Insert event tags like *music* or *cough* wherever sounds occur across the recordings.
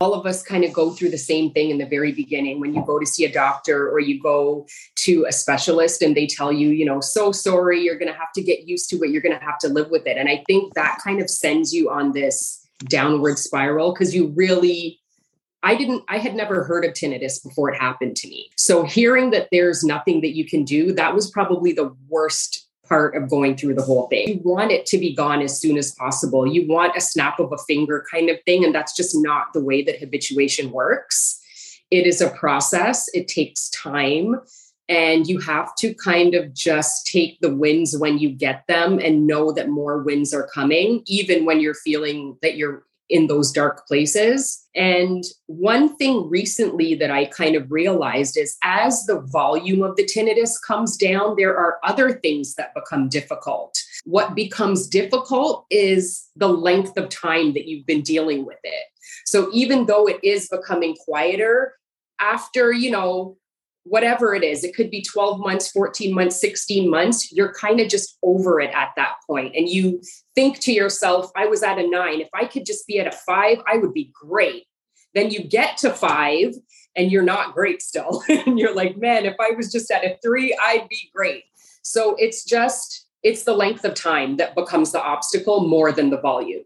all of us kind of go through the same thing in the very beginning when you go to see a doctor or you go to a specialist and they tell you, you know, so sorry, you're going to have to get used to it, you're going to have to live with it. And I think that kind of sends you on this downward spiral because you really I didn't, I had never heard of tinnitus before it happened to me. So hearing that there's nothing that you can do, that was probably the worst part of going through the whole thing. You want it to be gone as soon as possible. You want a snap of a finger kind of thing. And that's just not the way that habituation works. It is a process, it takes time. And you have to kind of just take the wins when you get them and know that more wins are coming, even when you're feeling that you're in those dark places. And one thing recently that I kind of realized is as the volume of the tinnitus comes down, there are other things that become difficult. What becomes difficult is the length of time that you've been dealing with it. So even though it is becoming quieter, after, you know, whatever it is, it could be 12 months, 14 months, 16 months, you're kind of just over it at that point. And you think to yourself, I was at a nine. If I could just be at a five, I would be great. Then you get to five and you're not great still. *laughs* and you're like, man, if I was just at a three, I'd be great. So it's just, it's the length of time that becomes the obstacle more than the volume.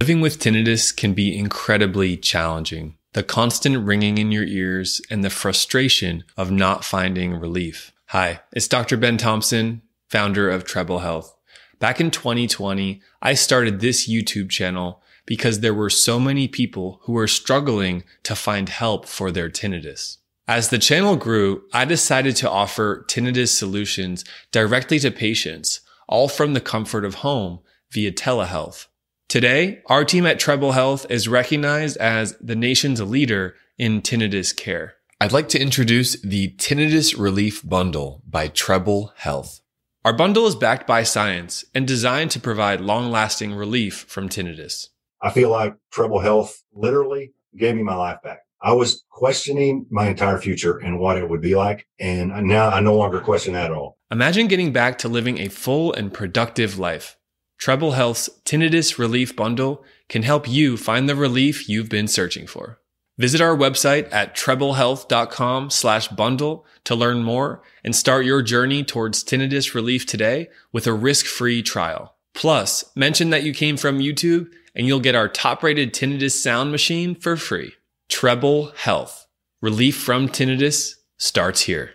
Living with tinnitus can be incredibly challenging the constant ringing in your ears, and the frustration of not finding relief. Hi, it's Dr. Ben Thompson, founder of Treble Health. Back in 2020, I started this YouTube channel because there were so many people who were struggling to find help for their tinnitus. As the channel grew, I decided to offer tinnitus solutions directly to patients, all from the comfort of home via telehealth. Today, our team at Treble Health is recognized as the nation's leader in tinnitus care. I'd like to introduce the Tinnitus Relief Bundle by Treble Health. Our bundle is backed by science and designed to provide long lasting relief from tinnitus. I feel like Treble Health literally gave me my life back. I was questioning my entire future and what it would be like. And now I no longer question that at all. Imagine getting back to living a full and productive life. Treble Health's Tinnitus Relief Bundle can help you find the relief you've been searching for. Visit our website at treblehealth.com slash bundle to learn more and start your journey towards tinnitus relief today with a risk-free trial. Plus, mention that you came from YouTube and you'll get our top-rated tinnitus sound machine for free. Treble Health. Relief from tinnitus starts here.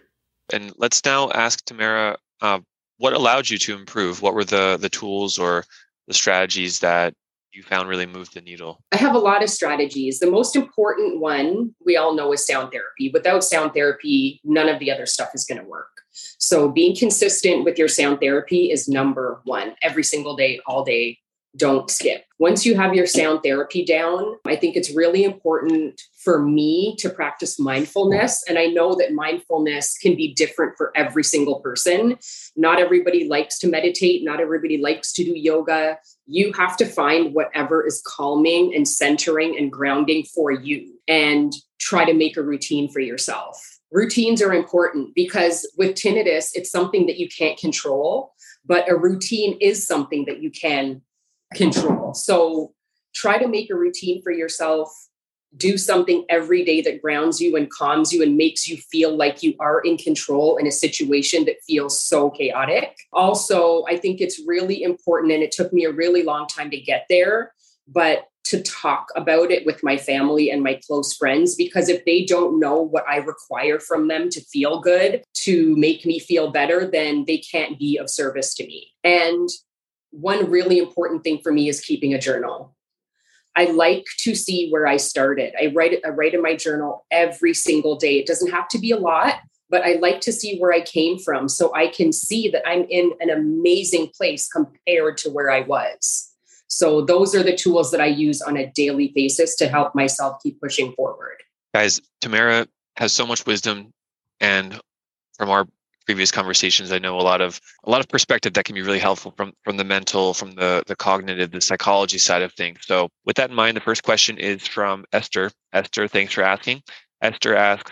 And let's now ask Tamara uh, what allowed you to improve? What were the the tools or the strategies that you found really moved the needle? I have a lot of strategies. The most important one we all know is sound therapy. Without sound therapy, none of the other stuff is going to work. So being consistent with your sound therapy is number one every single day, all day, don't skip. Once you have your sound therapy down, I think it's really important for me to practice mindfulness. And I know that mindfulness can be different for every single person. Not everybody likes to meditate, not everybody likes to do yoga. You have to find whatever is calming and centering and grounding for you and try to make a routine for yourself. Routines are important because with tinnitus, it's something that you can't control, but a routine is something that you can control. So try to make a routine for yourself. Do something every day that grounds you and calms you and makes you feel like you are in control in a situation that feels so chaotic. Also, I think it's really important, and it took me a really long time to get there, but to talk about it with my family and my close friends because if they don't know what I require from them to feel good, to make me feel better, then they can't be of service to me. And one really important thing for me is keeping a journal. I like to see where I started. I write I write in my journal every single day. It doesn't have to be a lot, but I like to see where I came from so I can see that I'm in an amazing place compared to where I was. So those are the tools that I use on a daily basis to help myself keep pushing forward. Guys, Tamara has so much wisdom and from our previous conversations, I know a lot of a lot of perspective that can be really helpful from from the mental, from the the cognitive, the psychology side of things. So, with that in mind, the first question is from Esther. Esther, thanks for asking. Esther asks,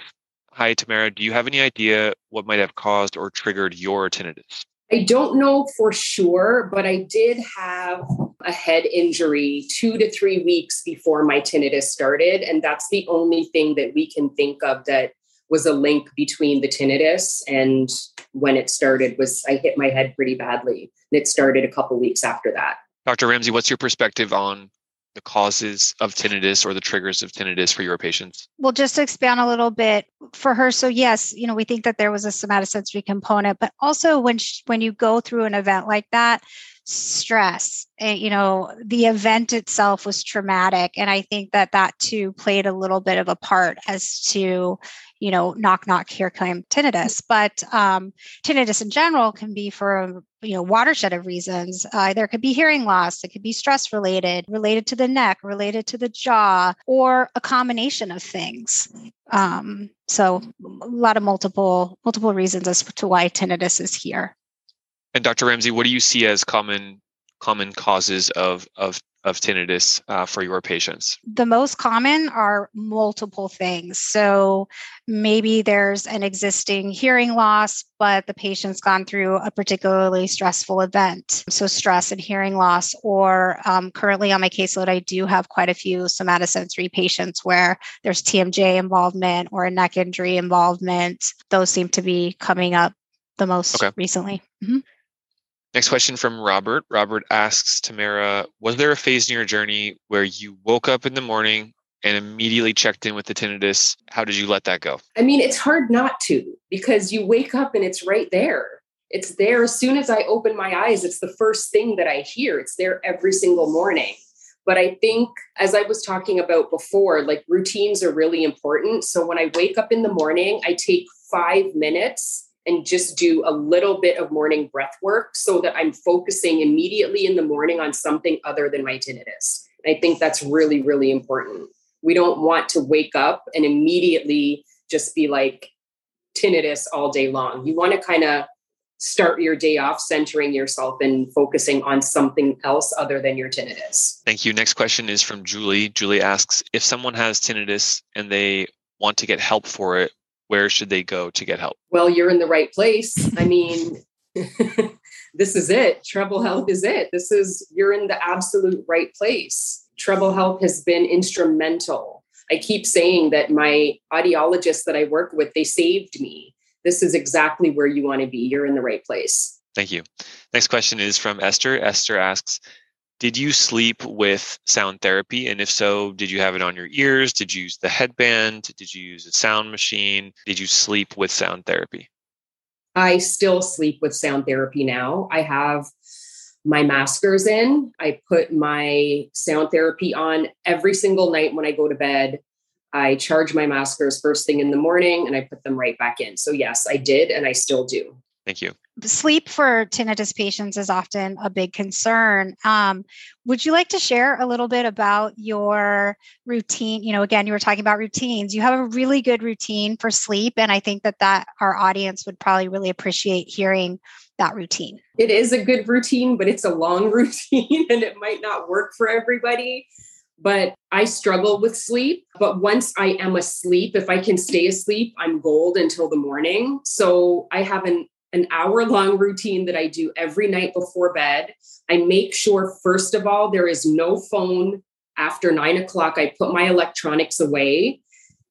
"Hi, Tamara. Do you have any idea what might have caused or triggered your tinnitus?" I don't know for sure, but I did have a head injury two to three weeks before my tinnitus started. And that's the only thing that we can think of that was a link between the tinnitus and when it started was I hit my head pretty badly. And it started a couple weeks after that. Dr. Ramsey, what's your perspective on the causes of tinnitus or the triggers of tinnitus for your patients? Well, just to expand a little bit for her. So yes, you know, we think that there was a somatosensory component, but also when she, when you go through an event like that, stress and you know the event itself was traumatic and i think that that too played a little bit of a part as to you know knock knock here come tinnitus. But um, tinnitus in general can be for you know watershed of reasons. Uh, there could be hearing loss it could be stress related related to the neck related to the jaw or a combination of things. Um, so a lot of multiple multiple reasons as to why tinnitus is here and Dr. Ramsey, what do you see as common common causes of of of tinnitus uh, for your patients? The most common are multiple things. So maybe there's an existing hearing loss, but the patient's gone through a particularly stressful event. So stress and hearing loss, or um, currently on my caseload, I do have quite a few somatosensory patients where there's TMJ involvement or a neck injury involvement. Those seem to be coming up the most okay. recently. Mm-hmm. Next question from Robert. Robert asks Tamara, was there a phase in your journey where you woke up in the morning and immediately checked in with the tinnitus? How did you let that go? I mean, it's hard not to because you wake up and it's right there. It's there as soon as I open my eyes. It's the first thing that I hear. It's there every single morning. But I think, as I was talking about before, like routines are really important. So when I wake up in the morning, I take five minutes and just do a little bit of morning breath work so that I'm focusing immediately in the morning on something other than my tinnitus. I think that's really, really important. We don't want to wake up and immediately just be like tinnitus all day long. You want to kind of start your day off centering yourself and focusing on something else other than your tinnitus. Thank you. Next question is from Julie. Julie asks if someone has tinnitus and they want to get help for it, where should they go to get help? Well, you're in the right place. I mean, *laughs* *laughs* this is it. Treble Health is it. This is, you're in the absolute right place. Treble Health has been instrumental. I keep saying that my audiologists that I work with, they saved me. This is exactly where you want to be. You're in the right place. Thank you. Next question is from Esther. Esther asks did you sleep with sound therapy? And if so, did you have it on your ears? Did you use the headband? Did you use a sound machine? Did you sleep with sound therapy? I still sleep with sound therapy now. I have my maskers in. I put my sound therapy on every single night when I go to bed. I charge my maskers first thing in the morning and I put them right back in. So, yes, I did and I still do. Thank you. Sleep for tinnitus patients is often a big concern. Um, would you like to share a little bit about your routine? You know, again, you were talking about routines. You have a really good routine for sleep, and I think that that our audience would probably really appreciate hearing that routine. It is a good routine, but it's a long *laughs* routine, and it might not work for everybody but I struggle with sleep. But once I am asleep, if I can stay asleep, I'm gold until the morning. So I have an an hour long routine that I do every night before bed. I make sure, first of all, there is no phone after nine o'clock. I put my electronics away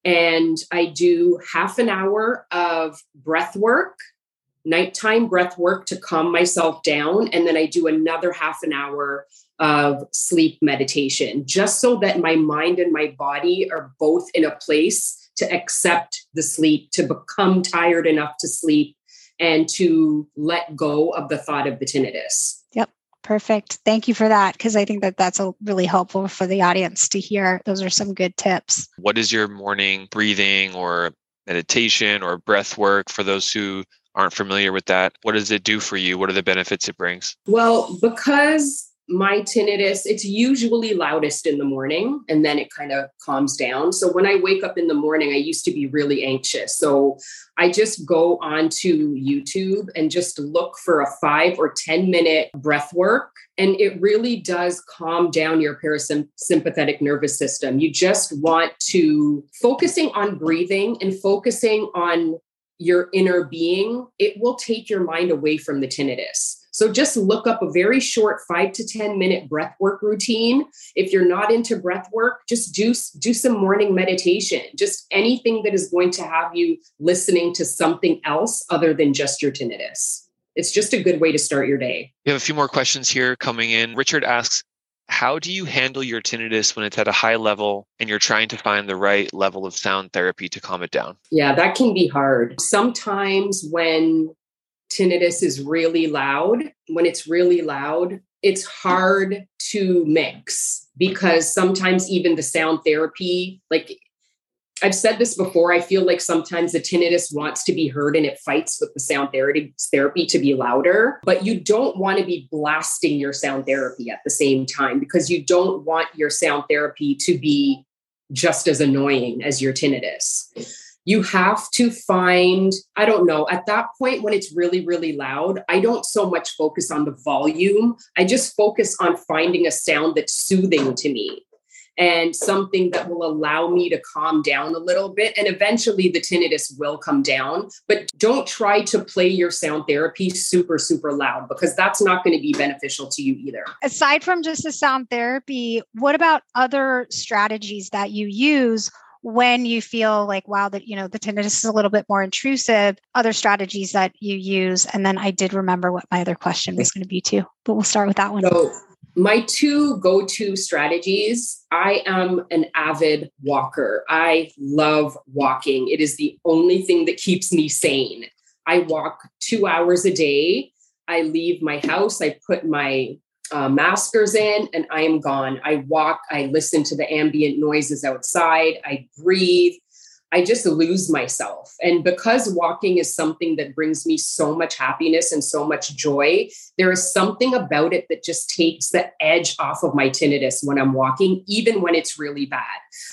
and I do half an hour of breath work, nighttime breath work to calm myself down. And then I do another half an hour of sleep meditation, just so that my mind and my body are both in a place to accept the sleep, to become tired enough to sleep and to let go of the thought of the tinnitus. Yep. Perfect. Thank you for that because I think that that's a really helpful for the audience to hear. Those are some good tips. What is your morning breathing or meditation or breath work for those who aren't familiar with that? What does it do for you? What are the benefits it brings? Well, because my tinnitus, it's usually loudest in the morning and then it kind of calms down. So when I wake up in the morning, I used to be really anxious. So I just go onto YouTube and just look for a five or 10 minute breath work. And it really does calm down your parasympathetic nervous system. You just want to focusing on breathing and focusing on your inner being, it will take your mind away from the tinnitus. So just look up a very short five to 10 minute breath work routine. If you're not into breath work, just do, do some morning meditation, just anything that is going to have you listening to something else other than just your tinnitus. It's just a good way to start your day. We have a few more questions here coming in. Richard asks, how do you handle your tinnitus when it's at a high level and you're trying to find the right level of sound therapy to calm it down? Yeah, that can be hard. Sometimes when tinnitus is really loud, when it's really loud, it's hard to mix because sometimes even the sound therapy, like I've said this before, I feel like sometimes the tinnitus wants to be heard and it fights with the sound therapy therapy to be louder, but you don't want to be blasting your sound therapy at the same time because you don't want your sound therapy to be just as annoying as your tinnitus you have to find, I don't know, at that point when it's really, really loud, I don't so much focus on the volume. I just focus on finding a sound that's soothing to me and something that will allow me to calm down a little bit. And eventually the tinnitus will come down. But don't try to play your sound therapy super, super loud because that's not going to be beneficial to you either. Aside from just the sound therapy, what about other strategies that you use? When you feel like wow that you know the tinnitus is a little bit more intrusive other strategies that you use. And then i did remember what my other question was going to be too but we'll start with that one. So my two go-to strategies i am an avid walker. I love walking. It is the only thing that keeps me sane. I walk two hours a day. I leave my house. I put my uh, maskers in and I am gone. I walk, I listen to the ambient noises outside, I breathe, I just lose myself. And because walking is something that brings me so much happiness and so much joy, there is something about it that just takes the edge off of my tinnitus when I'm walking, even when it's really bad.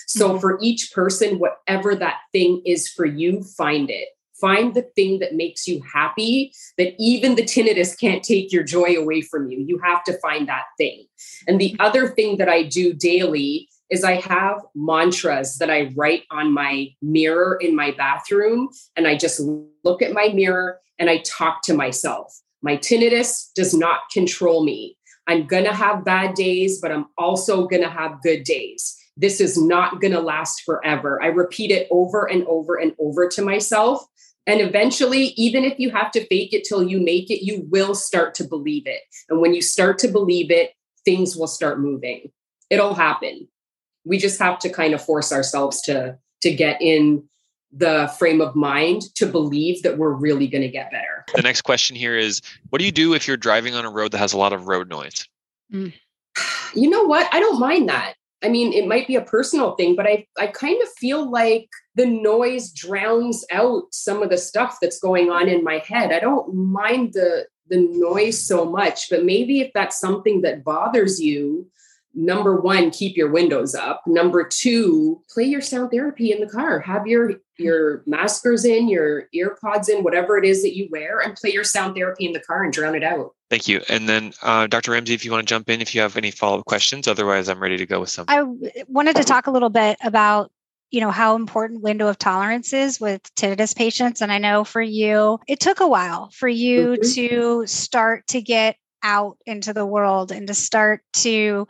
So, mm-hmm. for each person, whatever that thing is for you, find it find the thing that makes you happy that even the tinnitus can't take your joy away from you. You have to find that thing. And the other thing that i do daily is i have mantras that i write on my mirror in my bathroom and i just look at my mirror and i talk to myself. My tinnitus does not control me. I'm going to have bad days but i'm also going to have good days. This is not going to last forever. I repeat it over and over and over to myself and eventually, even if you have to fake it till you make it, you will start to believe it. And when you start to believe it, things will start moving. It'll happen. We just have to kind of force ourselves to to get in the frame of mind to believe that we're really going to get better. The next question here is what do you do if you're driving on a road that has a lot of road noise? Mm. *sighs* You know what? I don't mind that. I mean, it might be a personal thing, but I, I kind of feel like the noise drowns out some of the stuff that's going on in my head. I don't mind the the noise so much, but maybe if that's something that bothers you, number one, keep your windows up. Number two, play your sound therapy in the car. Have your your maskers in, your ear pods in, whatever it is that you wear, and play your sound therapy in the car and drown it out. Thank you. And then, uh, Dr. Ramsey, if you want to jump in, if you have any follow up questions, otherwise, I'm ready to go with some. I wanted to talk a little bit about you know how important window of tolerance is with tinnitus patients and i know for you it took a while for you mm-hmm. to start to get out into the world and to start to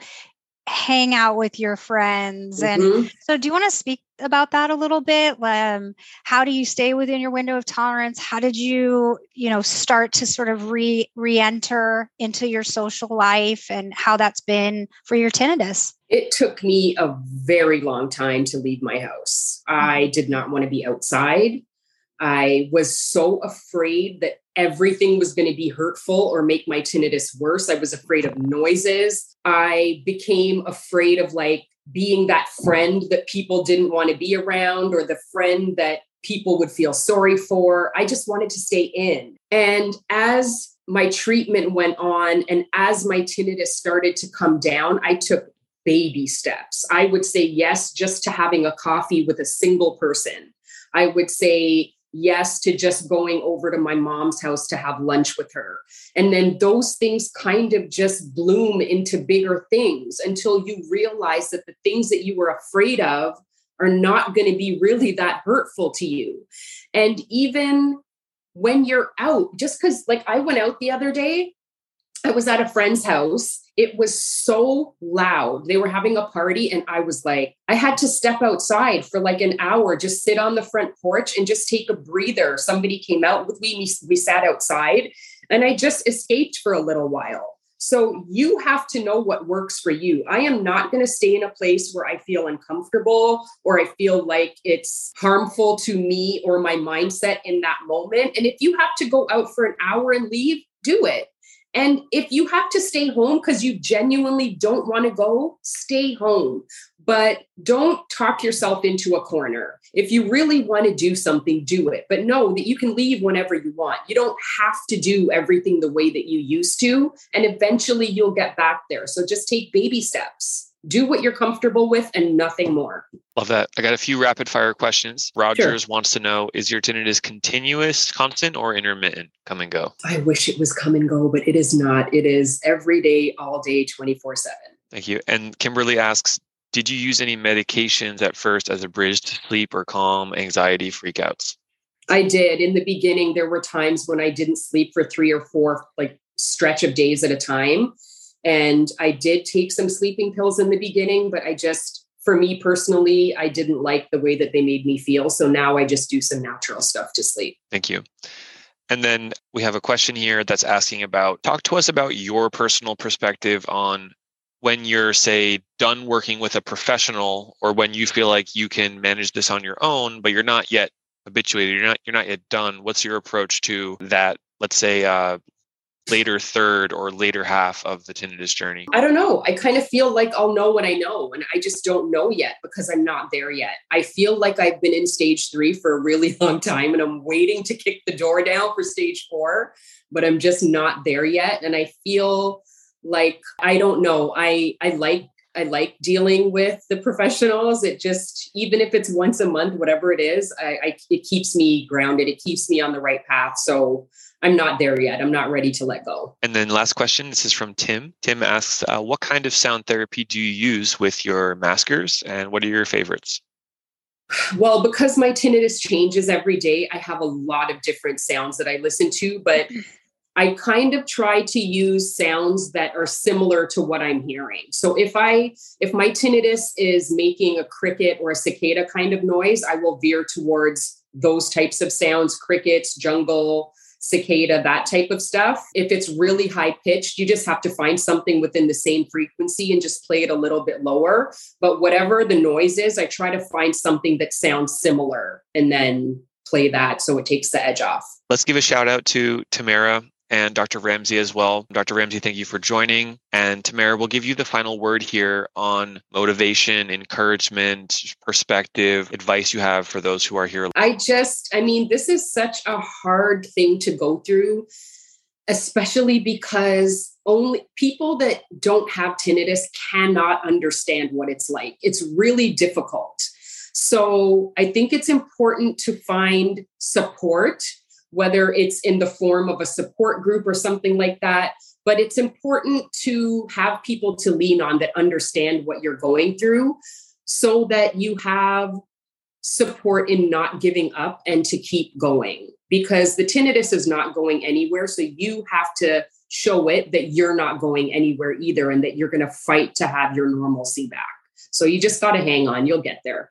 hang out with your friends and mm-hmm. so do you want to speak about that a little bit? Um, how do you stay within your window of tolerance? How did you you know start to sort of re re-enter into your social life and how that's been for your tinnitus? It took me a very long time to leave my house. I mm-hmm. did not want to be outside I was so afraid that everything was going to be hurtful or make my tinnitus worse. I was afraid of noises. I became afraid of like being that friend that people didn't want to be around or the friend that people would feel sorry for. I just wanted to stay in. And as my treatment went on, and as my tinnitus started to come down, I took baby steps. I would say yes just to having a coffee with a single person. I would say yes to just going over to my mom's house to have lunch with her. And then those things kind of just bloom into bigger things until you realize that the things that you were afraid of are not going to be really that hurtful to you. And even when you're out, just because, like, I went out the other day, I was at a friend's house. It was so loud. They were having a party, and I was like, I had to step outside for like an hour, just sit on the front porch and just take a breather. Somebody came out with me. We, sat outside, and I just escaped for a little while. So you have to know what works for you. I am not going to stay in a place where I feel uncomfortable or I feel like it's harmful to me or my mindset in that moment. And if you have to go out for an hour and leave, do it. And if you have to stay home because you genuinely don't want to go, stay home. But don't talk yourself into a corner. If you really want to do something, do it. But know that you can leave whenever you want. You don't have to do everything the way that you used to. And eventually you'll get back there. So just take baby steps do what you're comfortable with and nothing more. Love that. I got a few rapid fire questions. Rogers sure. wants to know is your tinnitus continuous, constant, or intermittent? Come and go. I wish it was come and go, but it is not. It is every day, all day, 24 7. Thank you. And Kimberly asks Did you use any medications at first as a bridge to sleep or calm anxiety freakouts? I did. In the beginning, there were times when I didn't sleep for three or four, like stretch of days at a time and I did take some sleeping pills in the beginning, but I just, for me personally, I didn't like the way that they made me feel. So now I just do some natural stuff to sleep. Thank you. And then we have a question here that's asking about talk to us about your personal perspective on when you're, say, done working with a professional or when you feel like you can manage this on your own, but you're not yet habituated, you're not, you're not yet done. What's your approach to that, let's say, uh, later third or later half of the tinnitus journey? I don't know. I kind of feel like I'll know what I know, and I just don't know yet because I'm not there yet. I feel like I've been in stage three for a really *laughs* long time, and I'm waiting to kick the door down for stage four, but I'm just not there yet. And I feel like I don't know. I I like I like dealing with the professionals. It just, even if it's once a month, whatever it is, I, I, it keeps me grounded. It keeps me on the right path. So I'm not there yet. I'm not ready to let go. And then last question. This is from Tim. Tim asks, uh, what kind of sound therapy do you use with your maskers, and what are your favorites? Well, because my tinnitus changes every day, I have a lot of different sounds that I listen to, but I kind of try to use sounds that are similar to what I'm hearing. So if I if my tinnitus is making a cricket or a cicada kind of noise, I will veer towards those types of sounds, crickets, jungle, cicada, that type of stuff. If it's really high pitched, you just have to find something within the same frequency and just play it a little bit lower. But whatever the noise is, I try to find something that sounds similar and then play that so it takes the edge off. Let's give a shout out to Tamara and Dr. Ramsey as well. Dr. Ramsey, thank you for joining. And Tamara, we'll give you the final word here on motivation, encouragement, perspective, advice you have for those who are here. I just, I mean, this is such a hard thing to go through, especially because only people that don't have tinnitus cannot understand what it's like. It's really difficult. So I think it's important to find support whether it's in the form of a support group or something like that. But it's important to have people to lean on that understand what you're going through so that you have support in not giving up and to keep going because the tinnitus is not going anywhere. So you have to show it that you're not going anywhere either and that you're going to fight to have your normalcy back. So you just got to hang on, you'll get there.